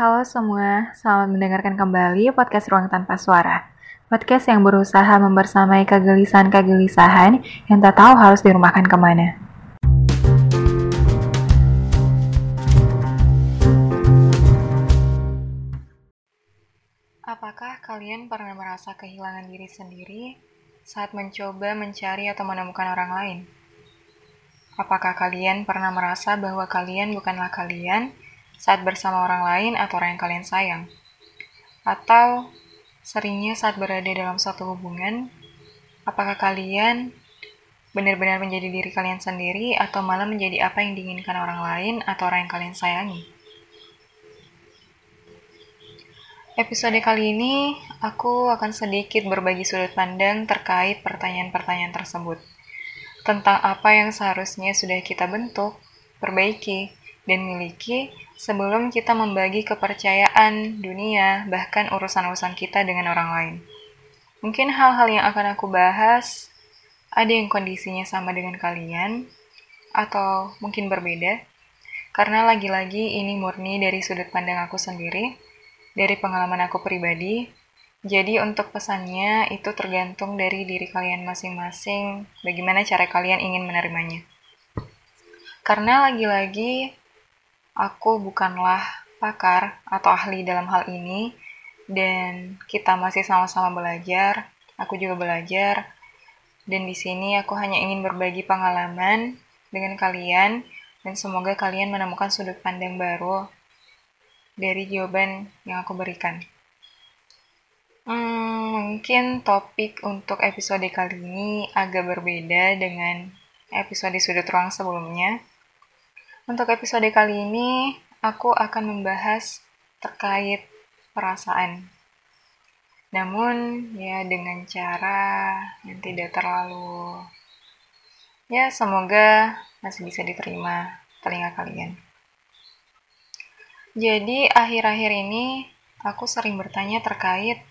Halo semua, selamat mendengarkan kembali podcast Ruang Tanpa Suara. Podcast yang berusaha membersamai kegelisahan-kegelisahan yang tak tahu harus dirumahkan ke mana. Apakah kalian pernah merasa kehilangan diri sendiri saat mencoba mencari atau menemukan orang lain? Apakah kalian pernah merasa bahwa kalian bukanlah kalian saat bersama orang lain atau orang yang kalian sayang. Atau seringnya saat berada dalam suatu hubungan, apakah kalian benar-benar menjadi diri kalian sendiri atau malah menjadi apa yang diinginkan orang lain atau orang yang kalian sayangi? Episode kali ini, aku akan sedikit berbagi sudut pandang terkait pertanyaan-pertanyaan tersebut. Tentang apa yang seharusnya sudah kita bentuk, perbaiki, dan miliki sebelum kita membagi kepercayaan dunia, bahkan urusan-urusan kita dengan orang lain. Mungkin hal-hal yang akan aku bahas ada yang kondisinya sama dengan kalian, atau mungkin berbeda, karena lagi-lagi ini murni dari sudut pandang aku sendiri, dari pengalaman aku pribadi, jadi untuk pesannya itu tergantung dari diri kalian masing-masing, bagaimana cara kalian ingin menerimanya. Karena lagi-lagi aku bukanlah pakar atau ahli dalam hal ini, dan kita masih sama-sama belajar. Aku juga belajar, dan di sini aku hanya ingin berbagi pengalaman dengan kalian, dan semoga kalian menemukan sudut pandang baru dari jawaban yang aku berikan. Hmm, mungkin topik untuk episode kali ini agak berbeda dengan episode sudut ruang sebelumnya untuk episode kali ini, aku akan membahas terkait perasaan. Namun, ya dengan cara yang tidak terlalu... Ya, semoga masih bisa diterima telinga kalian. Jadi, akhir-akhir ini aku sering bertanya terkait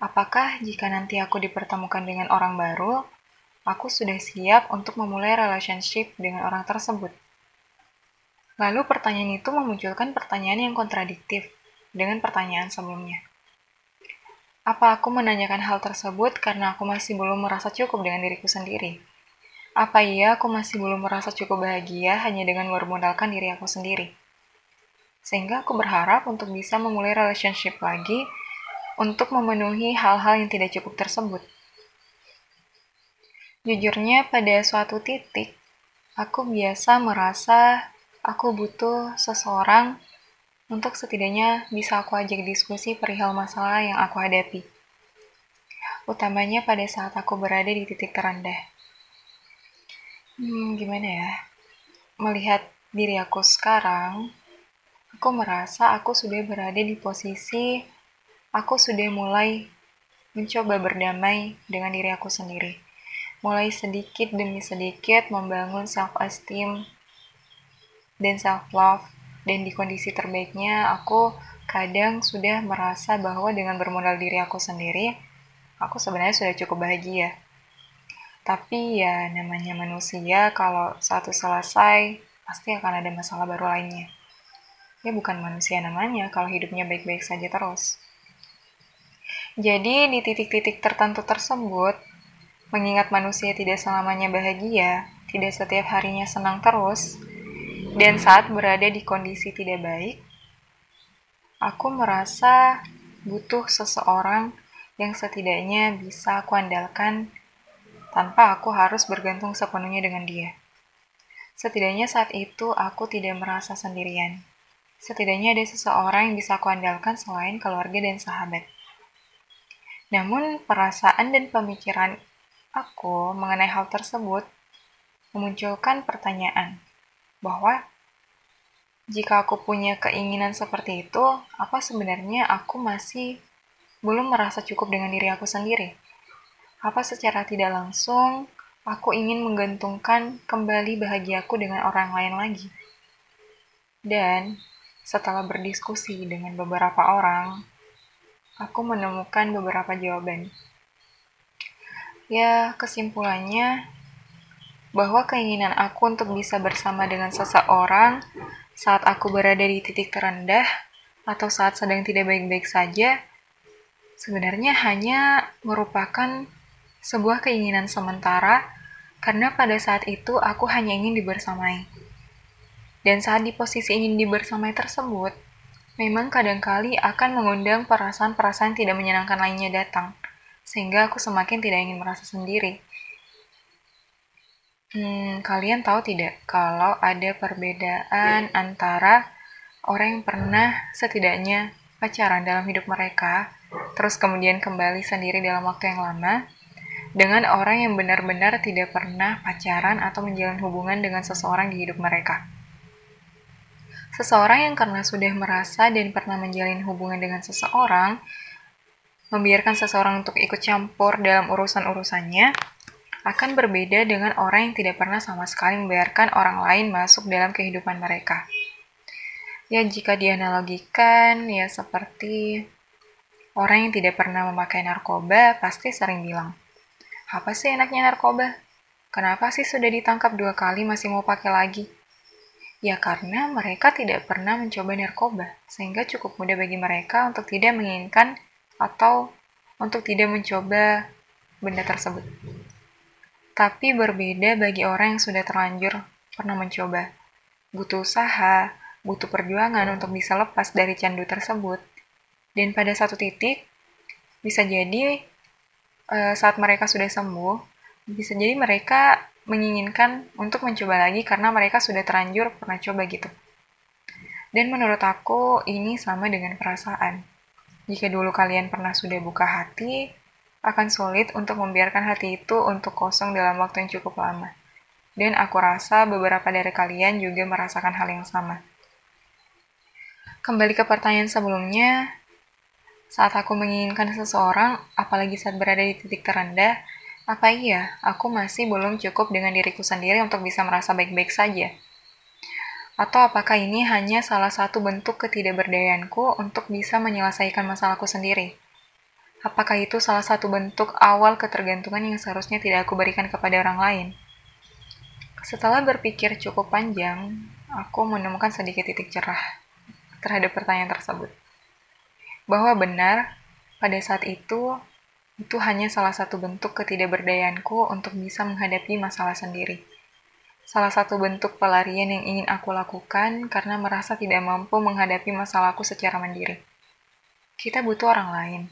apakah jika nanti aku dipertemukan dengan orang baru, aku sudah siap untuk memulai relationship dengan orang tersebut. Lalu pertanyaan itu memunculkan pertanyaan yang kontradiktif dengan pertanyaan sebelumnya. Apa aku menanyakan hal tersebut karena aku masih belum merasa cukup dengan diriku sendiri? Apa iya aku masih belum merasa cukup bahagia hanya dengan bermodalkan diri aku sendiri? Sehingga aku berharap untuk bisa memulai relationship lagi untuk memenuhi hal-hal yang tidak cukup tersebut. Jujurnya, pada suatu titik, aku biasa merasa Aku butuh seseorang untuk setidaknya bisa aku ajak diskusi perihal masalah yang aku hadapi. Utamanya pada saat aku berada di titik terendah. Hmm, gimana ya? Melihat diri aku sekarang, aku merasa aku sudah berada di posisi aku sudah mulai mencoba berdamai dengan diri aku sendiri. Mulai sedikit demi sedikit membangun self-esteem dan self love dan di kondisi terbaiknya aku kadang sudah merasa bahwa dengan bermodal diri aku sendiri aku sebenarnya sudah cukup bahagia. Tapi ya namanya manusia kalau satu selesai pasti akan ada masalah baru lainnya. Ya bukan manusia namanya kalau hidupnya baik-baik saja terus. Jadi di titik-titik tertentu tersebut mengingat manusia tidak selamanya bahagia tidak setiap harinya senang terus dan saat berada di kondisi tidak baik, aku merasa butuh seseorang yang setidaknya bisa aku andalkan tanpa aku harus bergantung sepenuhnya dengan dia. Setidaknya saat itu aku tidak merasa sendirian. Setidaknya ada seseorang yang bisa aku andalkan selain keluarga dan sahabat. Namun perasaan dan pemikiran aku mengenai hal tersebut memunculkan pertanyaan bahwa jika aku punya keinginan seperti itu, apa sebenarnya aku masih belum merasa cukup dengan diri aku sendiri? Apa secara tidak langsung aku ingin menggantungkan kembali bahagiaku dengan orang lain lagi? Dan setelah berdiskusi dengan beberapa orang, aku menemukan beberapa jawaban. Ya, kesimpulannya, bahwa keinginan aku untuk bisa bersama dengan seseorang saat aku berada di titik terendah atau saat sedang tidak baik-baik saja, sebenarnya hanya merupakan sebuah keinginan sementara karena pada saat itu aku hanya ingin dibersamai. Dan saat di posisi ingin dibersamai tersebut, memang kadangkali akan mengundang perasaan-perasaan tidak menyenangkan lainnya datang, sehingga aku semakin tidak ingin merasa sendiri. Hmm, kalian tahu tidak kalau ada perbedaan antara orang yang pernah setidaknya pacaran dalam hidup mereka, terus kemudian kembali sendiri dalam waktu yang lama, dengan orang yang benar-benar tidak pernah pacaran atau menjalin hubungan dengan seseorang di hidup mereka. Seseorang yang karena sudah merasa dan pernah menjalin hubungan dengan seseorang, membiarkan seseorang untuk ikut campur dalam urusan-urusannya, akan berbeda dengan orang yang tidak pernah sama sekali membiarkan orang lain masuk dalam kehidupan mereka. Ya, jika dianalogikan, ya seperti orang yang tidak pernah memakai narkoba pasti sering bilang, apa sih enaknya narkoba? Kenapa sih sudah ditangkap dua kali masih mau pakai lagi? Ya karena mereka tidak pernah mencoba narkoba, sehingga cukup mudah bagi mereka untuk tidak menginginkan atau untuk tidak mencoba benda tersebut. Tapi berbeda bagi orang yang sudah terlanjur pernah mencoba. Butuh usaha, butuh perjuangan untuk bisa lepas dari candu tersebut. Dan pada satu titik, bisa jadi uh, saat mereka sudah sembuh, bisa jadi mereka menginginkan untuk mencoba lagi karena mereka sudah terlanjur pernah coba gitu. Dan menurut aku ini sama dengan perasaan. Jika dulu kalian pernah sudah buka hati, akan sulit untuk membiarkan hati itu untuk kosong dalam waktu yang cukup lama. Dan aku rasa beberapa dari kalian juga merasakan hal yang sama. Kembali ke pertanyaan sebelumnya, saat aku menginginkan seseorang, apalagi saat berada di titik terendah, apa iya aku masih belum cukup dengan diriku sendiri untuk bisa merasa baik-baik saja? Atau apakah ini hanya salah satu bentuk ketidakberdayaanku untuk bisa menyelesaikan masalahku sendiri? Apakah itu salah satu bentuk awal ketergantungan yang seharusnya tidak aku berikan kepada orang lain? Setelah berpikir cukup panjang, aku menemukan sedikit titik cerah terhadap pertanyaan tersebut. Bahwa benar, pada saat itu, itu hanya salah satu bentuk ketidakberdayaanku untuk bisa menghadapi masalah sendiri. Salah satu bentuk pelarian yang ingin aku lakukan karena merasa tidak mampu menghadapi masalahku secara mandiri. Kita butuh orang lain,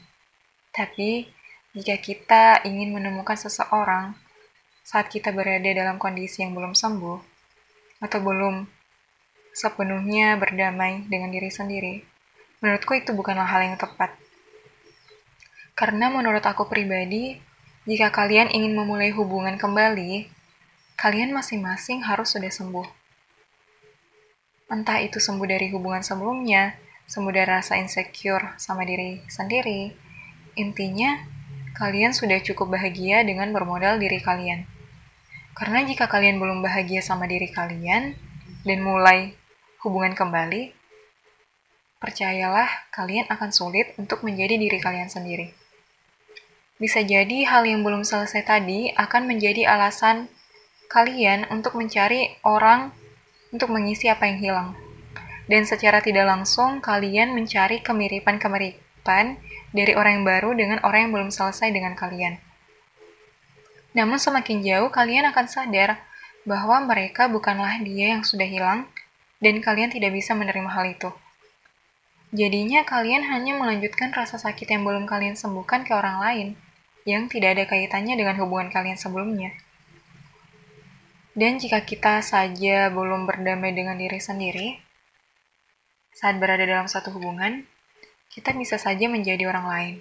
tapi, jika kita ingin menemukan seseorang saat kita berada dalam kondisi yang belum sembuh, atau belum sepenuhnya berdamai dengan diri sendiri, menurutku itu bukanlah hal yang tepat. Karena menurut aku pribadi, jika kalian ingin memulai hubungan kembali, kalian masing-masing harus sudah sembuh. Entah itu sembuh dari hubungan sebelumnya, sembuh dari rasa insecure sama diri sendiri, Intinya, kalian sudah cukup bahagia dengan bermodal diri kalian. Karena jika kalian belum bahagia sama diri kalian dan mulai hubungan kembali, percayalah kalian akan sulit untuk menjadi diri kalian sendiri. Bisa jadi hal yang belum selesai tadi akan menjadi alasan kalian untuk mencari orang untuk mengisi apa yang hilang. Dan secara tidak langsung, kalian mencari kemiripan-kemiripan dari orang yang baru dengan orang yang belum selesai dengan kalian. Namun semakin jauh kalian akan sadar bahwa mereka bukanlah dia yang sudah hilang dan kalian tidak bisa menerima hal itu. Jadinya kalian hanya melanjutkan rasa sakit yang belum kalian sembuhkan ke orang lain yang tidak ada kaitannya dengan hubungan kalian sebelumnya. Dan jika kita saja belum berdamai dengan diri sendiri, saat berada dalam satu hubungan, kita bisa saja menjadi orang lain.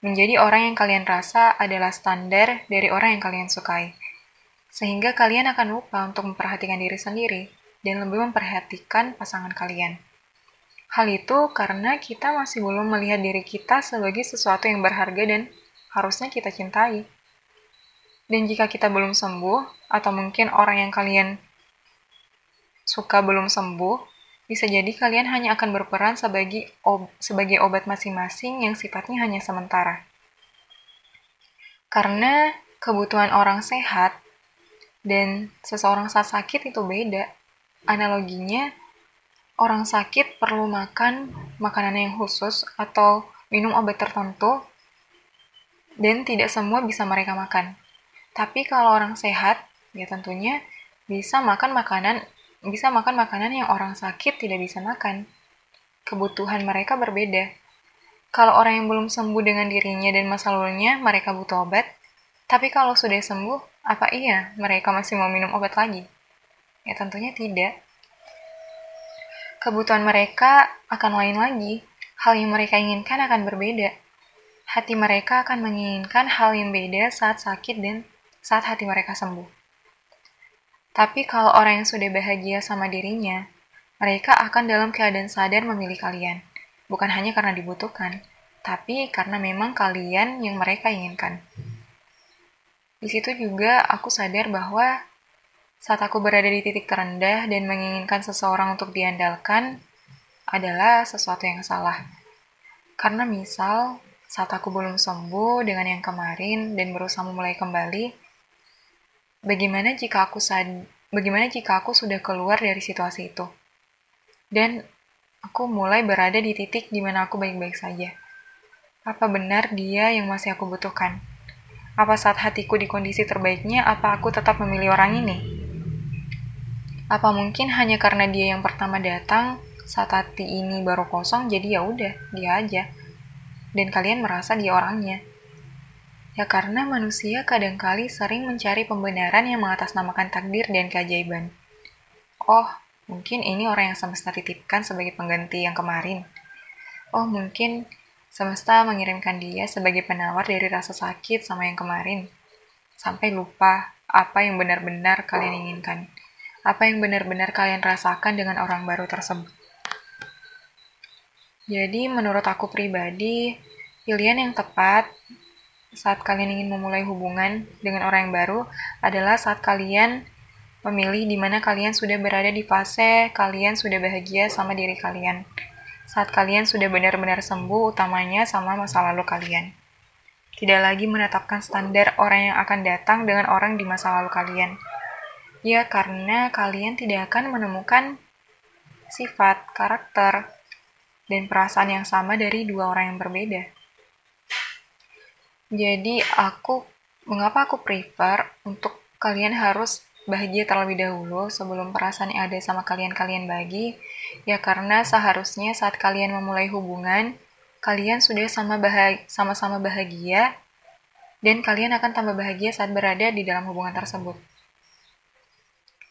Menjadi orang yang kalian rasa adalah standar dari orang yang kalian sukai. Sehingga kalian akan lupa untuk memperhatikan diri sendiri dan lebih memperhatikan pasangan kalian. Hal itu karena kita masih belum melihat diri kita sebagai sesuatu yang berharga dan harusnya kita cintai. Dan jika kita belum sembuh, atau mungkin orang yang kalian suka belum sembuh, bisa jadi kalian hanya akan berperan sebagai, ob sebagai obat masing-masing yang sifatnya hanya sementara. Karena kebutuhan orang sehat dan seseorang saat sakit itu beda. Analoginya, orang sakit perlu makan makanan yang khusus atau minum obat tertentu dan tidak semua bisa mereka makan. Tapi kalau orang sehat, ya tentunya bisa makan makanan bisa makan makanan yang orang sakit tidak bisa makan. Kebutuhan mereka berbeda. Kalau orang yang belum sembuh dengan dirinya dan masa lalunya, mereka butuh obat. Tapi kalau sudah sembuh, apa iya mereka masih mau minum obat lagi? Ya tentunya tidak. Kebutuhan mereka akan lain lagi. Hal yang mereka inginkan akan berbeda. Hati mereka akan menginginkan hal yang beda saat sakit dan saat hati mereka sembuh. Tapi kalau orang yang sudah bahagia sama dirinya, mereka akan dalam keadaan sadar memilih kalian. Bukan hanya karena dibutuhkan, tapi karena memang kalian yang mereka inginkan. Di situ juga aku sadar bahwa saat aku berada di titik terendah dan menginginkan seseorang untuk diandalkan adalah sesuatu yang salah. Karena misal, saat aku belum sembuh dengan yang kemarin dan berusaha memulai kembali, bagaimana jika aku sad bagaimana jika aku sudah keluar dari situasi itu? Dan aku mulai berada di titik di mana aku baik-baik saja. Apa benar dia yang masih aku butuhkan? Apa saat hatiku di kondisi terbaiknya, apa aku tetap memilih orang ini? Apa mungkin hanya karena dia yang pertama datang saat hati ini baru kosong jadi ya udah dia aja dan kalian merasa dia orangnya. Ya karena manusia kadangkali sering mencari pembenaran yang mengatasnamakan takdir dan keajaiban. Oh, mungkin ini orang yang semesta titipkan sebagai pengganti yang kemarin. Oh, mungkin semesta mengirimkan dia sebagai penawar dari rasa sakit sama yang kemarin. Sampai lupa apa yang benar-benar kalian inginkan apa yang benar-benar kalian rasakan dengan orang baru tersebut. Jadi, menurut aku pribadi, pilihan yang tepat saat kalian ingin memulai hubungan dengan orang yang baru adalah saat kalian memilih di mana kalian sudah berada di fase kalian sudah bahagia sama diri kalian. Saat kalian sudah benar-benar sembuh, utamanya sama masa lalu kalian. Tidak lagi menetapkan standar orang yang akan datang dengan orang di masa lalu kalian Ya, karena kalian tidak akan menemukan sifat, karakter, dan perasaan yang sama dari dua orang yang berbeda. Jadi, aku mengapa aku prefer untuk kalian harus bahagia terlebih dahulu sebelum perasaan yang ada sama kalian kalian bagi? Ya karena seharusnya saat kalian memulai hubungan, kalian sudah sama bahagia, sama-sama bahagia dan kalian akan tambah bahagia saat berada di dalam hubungan tersebut.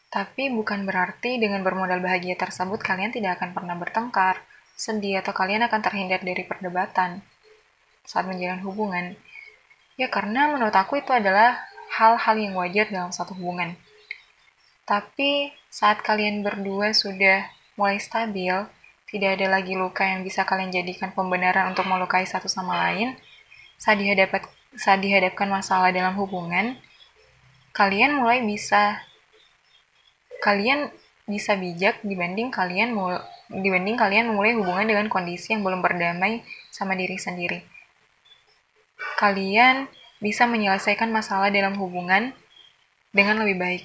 Tapi bukan berarti dengan bermodal bahagia tersebut kalian tidak akan pernah bertengkar, sedih, atau kalian akan terhindar dari perdebatan saat menjalin hubungan. Ya karena menurut aku itu adalah hal-hal yang wajar dalam satu hubungan. Tapi saat kalian berdua sudah mulai stabil, tidak ada lagi luka yang bisa kalian jadikan pembenaran untuk melukai satu sama lain, saat, dihadapat, saat dihadapkan masalah dalam hubungan, kalian mulai bisa kalian bisa bijak dibanding kalian mul dibanding kalian memulai hubungan dengan kondisi yang belum berdamai sama diri sendiri. Kalian bisa menyelesaikan masalah dalam hubungan dengan lebih baik.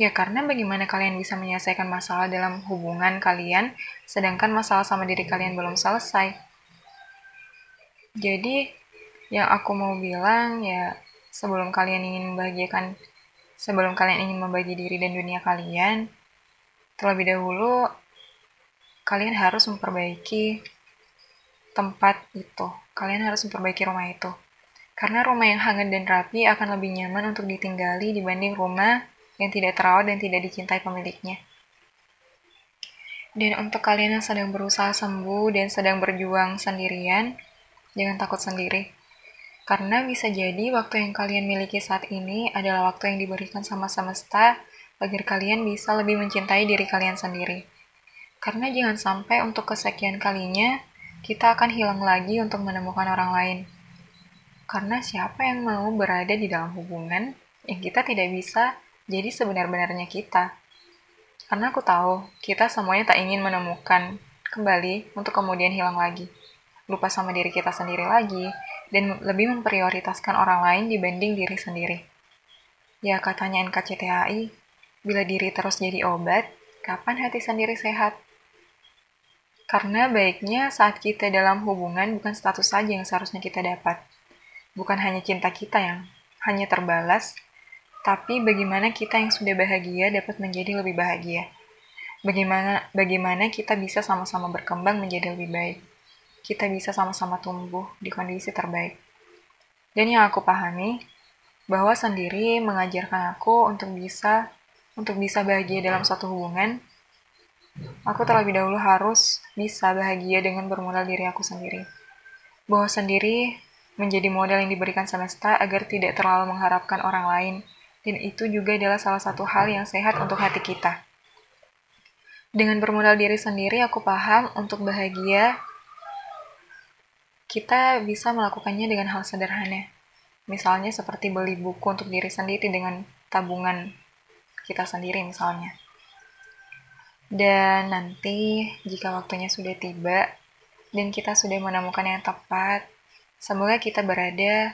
Ya, karena bagaimana kalian bisa menyelesaikan masalah dalam hubungan kalian, sedangkan masalah sama diri kalian belum selesai. Jadi, yang aku mau bilang ya, sebelum kalian ingin membahagiakan Sebelum kalian ingin membagi diri dan dunia kalian, terlebih dahulu kalian harus memperbaiki tempat itu. Kalian harus memperbaiki rumah itu. Karena rumah yang hangat dan rapi akan lebih nyaman untuk ditinggali dibanding rumah yang tidak terawat dan tidak dicintai pemiliknya. Dan untuk kalian yang sedang berusaha sembuh dan sedang berjuang sendirian, jangan takut sendiri. Karena bisa jadi waktu yang kalian miliki saat ini adalah waktu yang diberikan sama semesta agar kalian bisa lebih mencintai diri kalian sendiri. Karena jangan sampai untuk kesekian kalinya kita akan hilang lagi untuk menemukan orang lain. Karena siapa yang mau berada di dalam hubungan yang kita tidak bisa jadi sebenar-benarnya kita. Karena aku tahu, kita semuanya tak ingin menemukan kembali untuk kemudian hilang lagi. Lupa sama diri kita sendiri lagi, dan lebih memprioritaskan orang lain dibanding diri sendiri. Ya katanya NKCTHI, bila diri terus jadi obat, kapan hati sendiri sehat? Karena baiknya saat kita dalam hubungan bukan status saja yang seharusnya kita dapat. Bukan hanya cinta kita yang hanya terbalas, tapi bagaimana kita yang sudah bahagia dapat menjadi lebih bahagia. Bagaimana bagaimana kita bisa sama-sama berkembang menjadi lebih baik. Kita bisa sama-sama tumbuh di kondisi terbaik. Dan yang aku pahami, bahwa sendiri mengajarkan aku untuk bisa untuk bisa bahagia dalam suatu hubungan Aku terlebih dahulu harus bisa bahagia dengan bermula diri aku sendiri. Bahwa sendiri menjadi modal yang diberikan semesta agar tidak terlalu mengharapkan orang lain, dan itu juga adalah salah satu hal yang sehat untuk hati kita. Dengan bermodal diri sendiri, aku paham untuk bahagia, kita bisa melakukannya dengan hal sederhana. Misalnya seperti beli buku untuk diri sendiri dengan tabungan kita sendiri misalnya. Dan nanti jika waktunya sudah tiba dan kita sudah menemukan yang tepat, semoga kita berada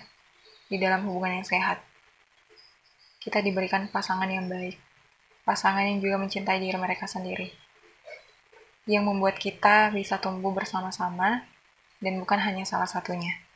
di dalam hubungan yang sehat. Kita diberikan pasangan yang baik, pasangan yang juga mencintai diri mereka sendiri, yang membuat kita bisa tumbuh bersama-sama dan bukan hanya salah satunya.